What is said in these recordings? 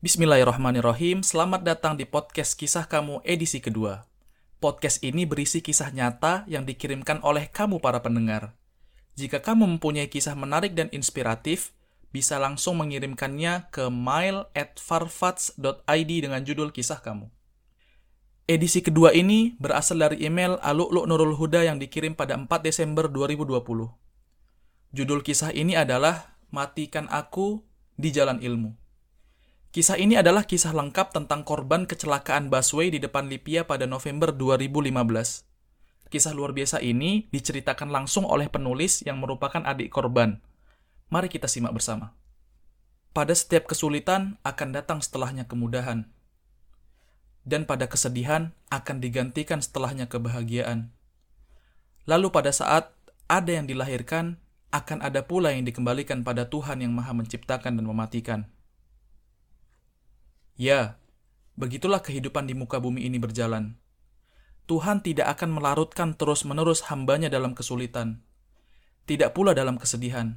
Bismillahirrahmanirrahim, selamat datang di podcast kisah kamu edisi kedua. Podcast ini berisi kisah nyata yang dikirimkan oleh kamu para pendengar. Jika kamu mempunyai kisah menarik dan inspiratif, bisa langsung mengirimkannya ke mail at farfats.id dengan judul kisah kamu. Edisi kedua ini berasal dari email Aluk Nurul Huda yang dikirim pada 4 Desember 2020. Judul kisah ini adalah Matikan Aku di Jalan Ilmu. Kisah ini adalah kisah lengkap tentang korban kecelakaan busway di depan Lipia pada November 2015. Kisah luar biasa ini diceritakan langsung oleh penulis yang merupakan adik korban. Mari kita simak bersama. Pada setiap kesulitan akan datang setelahnya kemudahan. Dan pada kesedihan akan digantikan setelahnya kebahagiaan. Lalu pada saat ada yang dilahirkan, akan ada pula yang dikembalikan pada Tuhan yang Maha Menciptakan dan Mematikan. Ya, begitulah kehidupan di muka bumi ini berjalan. Tuhan tidak akan melarutkan terus-menerus hambanya dalam kesulitan. Tidak pula dalam kesedihan.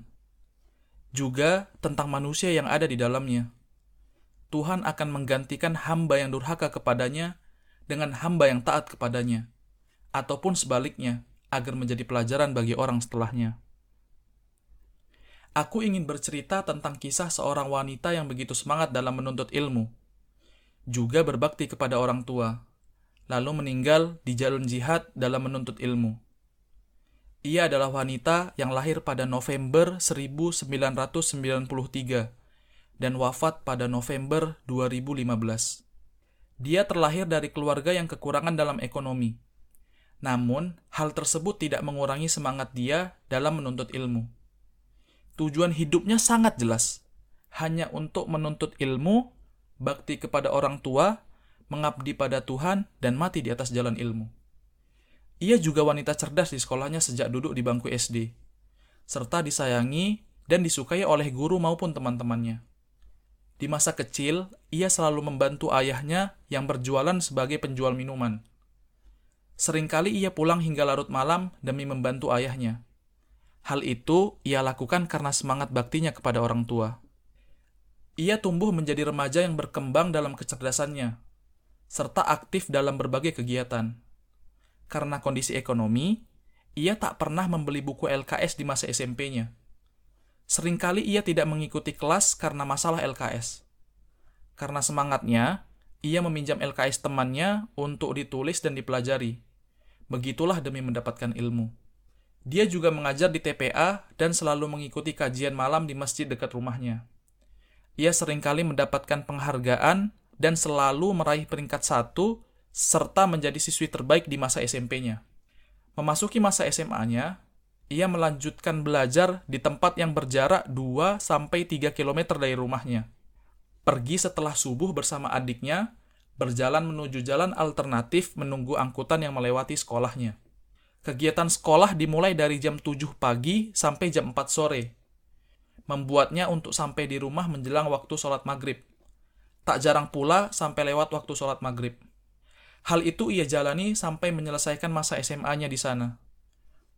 Juga tentang manusia yang ada di dalamnya. Tuhan akan menggantikan hamba yang durhaka kepadanya dengan hamba yang taat kepadanya. Ataupun sebaliknya, agar menjadi pelajaran bagi orang setelahnya. Aku ingin bercerita tentang kisah seorang wanita yang begitu semangat dalam menuntut ilmu juga berbakti kepada orang tua, lalu meninggal di jalur jihad dalam menuntut ilmu. Ia adalah wanita yang lahir pada November 1993 dan wafat pada November 2015. Dia terlahir dari keluarga yang kekurangan dalam ekonomi. Namun, hal tersebut tidak mengurangi semangat dia dalam menuntut ilmu. Tujuan hidupnya sangat jelas, hanya untuk menuntut ilmu bakti kepada orang tua, mengabdi pada Tuhan, dan mati di atas jalan ilmu. Ia juga wanita cerdas di sekolahnya sejak duduk di bangku SD, serta disayangi dan disukai oleh guru maupun teman-temannya. Di masa kecil, ia selalu membantu ayahnya yang berjualan sebagai penjual minuman. Seringkali ia pulang hingga larut malam demi membantu ayahnya. Hal itu ia lakukan karena semangat baktinya kepada orang tua. Ia tumbuh menjadi remaja yang berkembang dalam kecerdasannya, serta aktif dalam berbagai kegiatan. Karena kondisi ekonomi, ia tak pernah membeli buku LKS di masa SMP-nya. Seringkali ia tidak mengikuti kelas karena masalah LKS. Karena semangatnya, ia meminjam LKS temannya untuk ditulis dan dipelajari. Begitulah demi mendapatkan ilmu. Dia juga mengajar di TPA dan selalu mengikuti kajian malam di masjid dekat rumahnya ia sering kali mendapatkan penghargaan dan selalu meraih peringkat satu serta menjadi siswi terbaik di masa SMP-nya. Memasuki masa SMA-nya, ia melanjutkan belajar di tempat yang berjarak 2-3 km dari rumahnya. Pergi setelah subuh bersama adiknya, berjalan menuju jalan alternatif menunggu angkutan yang melewati sekolahnya. Kegiatan sekolah dimulai dari jam 7 pagi sampai jam 4 sore, membuatnya untuk sampai di rumah menjelang waktu sholat maghrib. Tak jarang pula sampai lewat waktu sholat maghrib. Hal itu ia jalani sampai menyelesaikan masa SMA-nya di sana.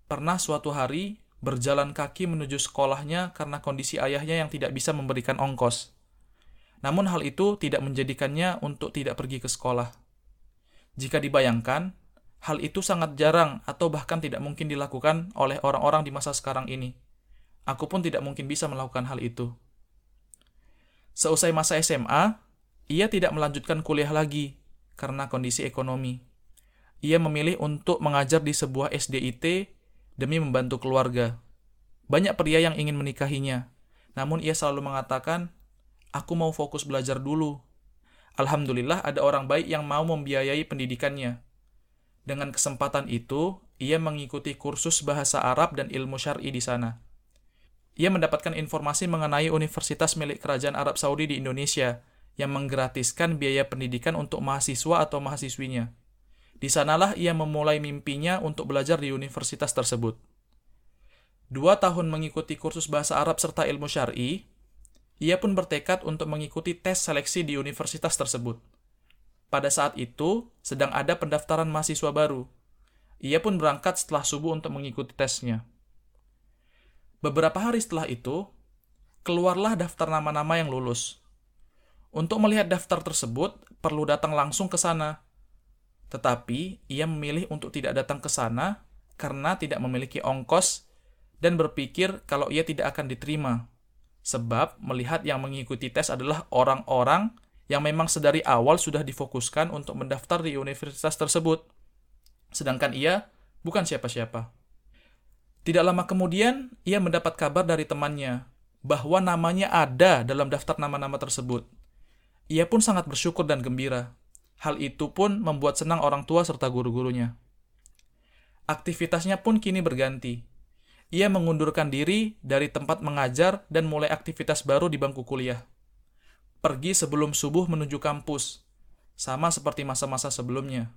Pernah suatu hari, berjalan kaki menuju sekolahnya karena kondisi ayahnya yang tidak bisa memberikan ongkos. Namun hal itu tidak menjadikannya untuk tidak pergi ke sekolah. Jika dibayangkan, hal itu sangat jarang atau bahkan tidak mungkin dilakukan oleh orang-orang di masa sekarang ini. Aku pun tidak mungkin bisa melakukan hal itu. Seusai masa SMA, ia tidak melanjutkan kuliah lagi karena kondisi ekonomi. Ia memilih untuk mengajar di sebuah SDIT demi membantu keluarga. Banyak pria yang ingin menikahinya, namun ia selalu mengatakan, "Aku mau fokus belajar dulu." Alhamdulillah ada orang baik yang mau membiayai pendidikannya. Dengan kesempatan itu, ia mengikuti kursus bahasa Arab dan ilmu syar'i di sana. Ia mendapatkan informasi mengenai universitas milik Kerajaan Arab Saudi di Indonesia yang menggratiskan biaya pendidikan untuk mahasiswa atau mahasiswinya. Di sanalah ia memulai mimpinya untuk belajar di universitas tersebut. Dua tahun mengikuti kursus bahasa Arab serta ilmu syari, ia pun bertekad untuk mengikuti tes seleksi di universitas tersebut. Pada saat itu, sedang ada pendaftaran mahasiswa baru. Ia pun berangkat setelah subuh untuk mengikuti tesnya. Beberapa hari setelah itu, keluarlah daftar nama-nama yang lulus. Untuk melihat daftar tersebut, perlu datang langsung ke sana. Tetapi, ia memilih untuk tidak datang ke sana karena tidak memiliki ongkos dan berpikir kalau ia tidak akan diterima. Sebab melihat yang mengikuti tes adalah orang-orang yang memang sedari awal sudah difokuskan untuk mendaftar di universitas tersebut. Sedangkan ia bukan siapa-siapa. Tidak lama kemudian, ia mendapat kabar dari temannya bahwa namanya ada dalam daftar nama-nama tersebut. Ia pun sangat bersyukur dan gembira. Hal itu pun membuat senang orang tua serta guru-gurunya. Aktivitasnya pun kini berganti. Ia mengundurkan diri dari tempat mengajar dan mulai aktivitas baru di bangku kuliah. Pergi sebelum subuh menuju kampus, sama seperti masa-masa sebelumnya.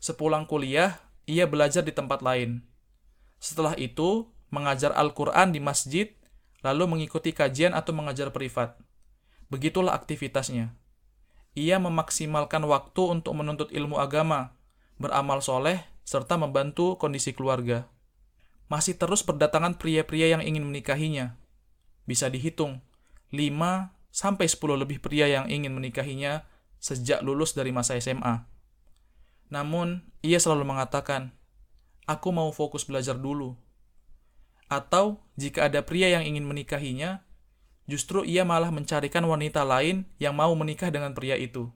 Sepulang kuliah, ia belajar di tempat lain. Setelah itu, mengajar Al-Quran di masjid, lalu mengikuti kajian atau mengajar privat. Begitulah aktivitasnya. Ia memaksimalkan waktu untuk menuntut ilmu agama, beramal soleh, serta membantu kondisi keluarga. Masih terus berdatangan pria-pria yang ingin menikahinya. Bisa dihitung, 5 sampai 10 lebih pria yang ingin menikahinya sejak lulus dari masa SMA. Namun, ia selalu mengatakan, "Aku mau fokus belajar dulu." Atau, jika ada pria yang ingin menikahinya, justru ia malah mencarikan wanita lain yang mau menikah dengan pria itu.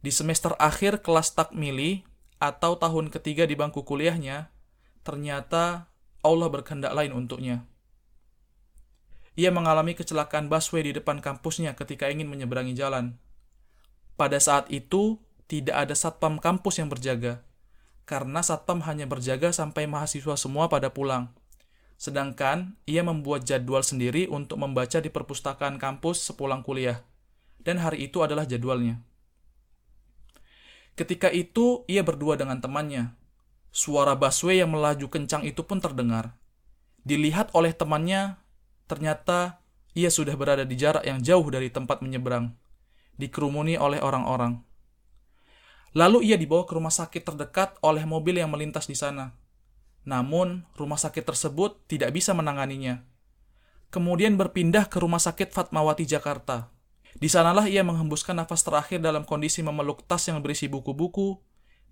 Di semester akhir kelas takmili atau tahun ketiga di bangku kuliahnya, ternyata Allah berkehendak lain untuknya. Ia mengalami kecelakaan busway di depan kampusnya ketika ingin menyeberangi jalan. Pada saat itu, tidak ada satpam kampus yang berjaga, karena satpam hanya berjaga sampai mahasiswa semua pada pulang. Sedangkan ia membuat jadwal sendiri untuk membaca di perpustakaan kampus sepulang kuliah. Dan hari itu adalah jadwalnya. Ketika itu, ia berdua dengan temannya. Suara busway yang melaju kencang itu pun terdengar. Dilihat oleh temannya, ternyata ia sudah berada di jarak yang jauh dari tempat menyeberang, dikerumuni oleh orang-orang. Lalu ia dibawa ke rumah sakit terdekat oleh mobil yang melintas di sana. Namun, rumah sakit tersebut tidak bisa menanganinya. Kemudian berpindah ke Rumah Sakit Fatmawati Jakarta. Di sanalah ia menghembuskan nafas terakhir dalam kondisi memeluk tas yang berisi buku-buku,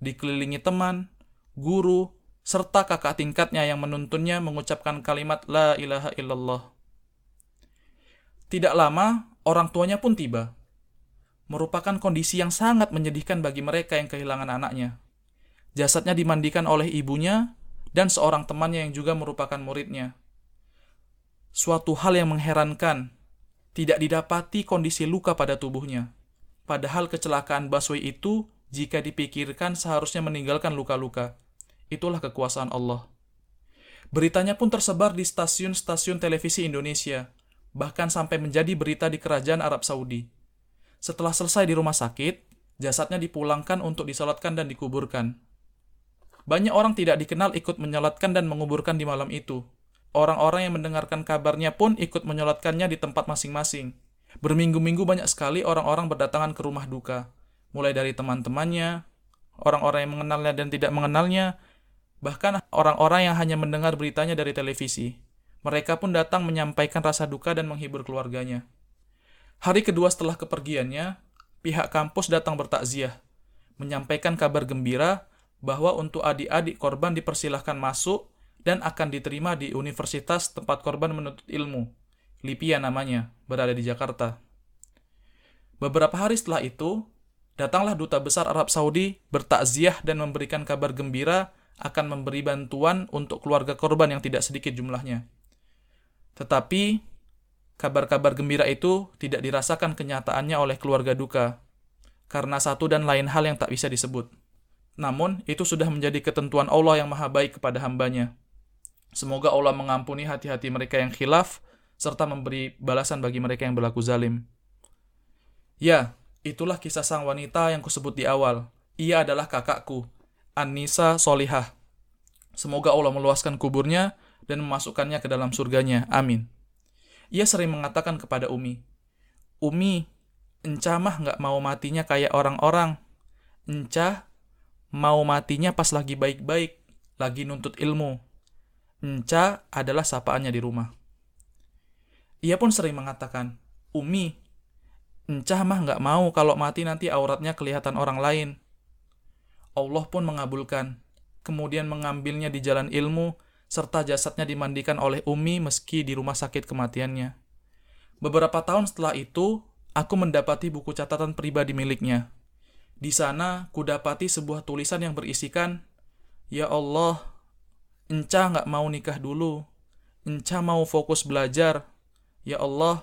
dikelilingi teman, guru, serta kakak tingkatnya yang menuntunnya mengucapkan kalimat La ilaha illallah. Tidak lama, orang tuanya pun tiba. Merupakan kondisi yang sangat menyedihkan bagi mereka yang kehilangan anaknya. Jasadnya dimandikan oleh ibunya dan seorang temannya yang juga merupakan muridnya. Suatu hal yang mengherankan, tidak didapati kondisi luka pada tubuhnya. Padahal kecelakaan busway itu jika dipikirkan seharusnya meninggalkan luka-luka. Itulah kekuasaan Allah. Beritanya pun tersebar di stasiun-stasiun televisi Indonesia, bahkan sampai menjadi berita di kerajaan Arab Saudi. Setelah selesai di rumah sakit, jasadnya dipulangkan untuk disolatkan dan dikuburkan. Banyak orang tidak dikenal ikut menyolatkan dan menguburkan di malam itu. Orang-orang yang mendengarkan kabarnya pun ikut menyolatkannya di tempat masing-masing. Berminggu-minggu banyak sekali orang-orang berdatangan ke rumah duka. Mulai dari teman-temannya, orang-orang yang mengenalnya dan tidak mengenalnya, bahkan orang-orang yang hanya mendengar beritanya dari televisi. Mereka pun datang menyampaikan rasa duka dan menghibur keluarganya. Hari kedua setelah kepergiannya, pihak kampus datang bertakziah, menyampaikan kabar gembira bahwa untuk adik-adik korban dipersilahkan masuk dan akan diterima di universitas tempat korban menuntut ilmu. Lipia namanya, berada di Jakarta. Beberapa hari setelah itu, datanglah duta besar Arab Saudi bertakziah dan memberikan kabar gembira akan memberi bantuan untuk keluarga korban yang tidak sedikit jumlahnya. Tetapi, kabar-kabar gembira itu tidak dirasakan kenyataannya oleh keluarga duka, karena satu dan lain hal yang tak bisa disebut. Namun, itu sudah menjadi ketentuan Allah yang maha baik kepada hambanya. Semoga Allah mengampuni hati-hati mereka yang khilaf, serta memberi balasan bagi mereka yang berlaku zalim. Ya, itulah kisah sang wanita yang kusebut di awal. Ia adalah kakakku, Anissa Solihah. Semoga Allah meluaskan kuburnya dan memasukkannya ke dalam surganya. Amin. Ia sering mengatakan kepada Umi, Umi, encah mah nggak mau matinya kayak orang-orang. Encah mau matinya pas lagi baik-baik, lagi nuntut ilmu. Enca adalah sapaannya di rumah. Ia pun sering mengatakan, Umi, Encah mah nggak mau kalau mati nanti auratnya kelihatan orang lain. Allah pun mengabulkan, kemudian mengambilnya di jalan ilmu, serta jasadnya dimandikan oleh Umi meski di rumah sakit kematiannya. Beberapa tahun setelah itu, aku mendapati buku catatan pribadi miliknya. Di sana, kudapati sebuah tulisan yang berisikan, Ya Allah, Enca nggak mau nikah dulu. Enca mau fokus belajar. Ya Allah,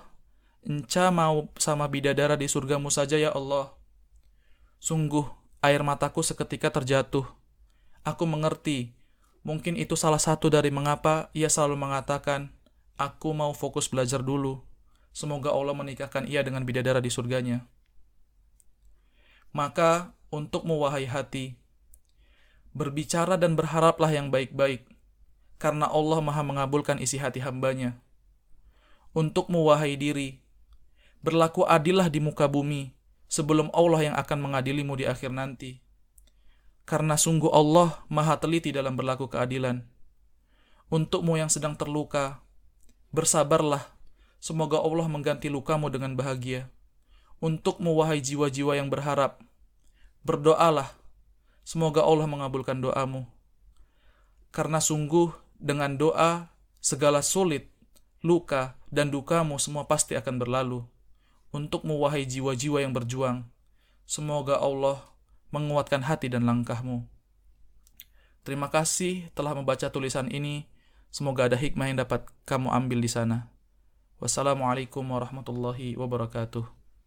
Enca mau sama bidadara di surgamu saja ya Allah. Sungguh, air mataku seketika terjatuh. Aku mengerti, mungkin itu salah satu dari mengapa ia selalu mengatakan, aku mau fokus belajar dulu. Semoga Allah menikahkan ia dengan bidadara di surganya. Maka, untuk wahai hati, berbicara dan berharaplah yang baik-baik, karena Allah maha mengabulkan isi hati hambanya. Untuk wahai diri, Berlaku adillah di muka bumi sebelum Allah yang akan mengadilimu di akhir nanti. Karena sungguh Allah maha teliti dalam berlaku keadilan. Untukmu yang sedang terluka, bersabarlah. Semoga Allah mengganti lukamu dengan bahagia. Untukmu wahai jiwa-jiwa yang berharap, berdoalah. Semoga Allah mengabulkan doamu. Karena sungguh dengan doa segala sulit, luka, dan dukamu semua pasti akan berlalu untuk wahai jiwa-jiwa yang berjuang. Semoga Allah menguatkan hati dan langkahmu. Terima kasih telah membaca tulisan ini. Semoga ada hikmah yang dapat kamu ambil di sana. Wassalamualaikum warahmatullahi wabarakatuh.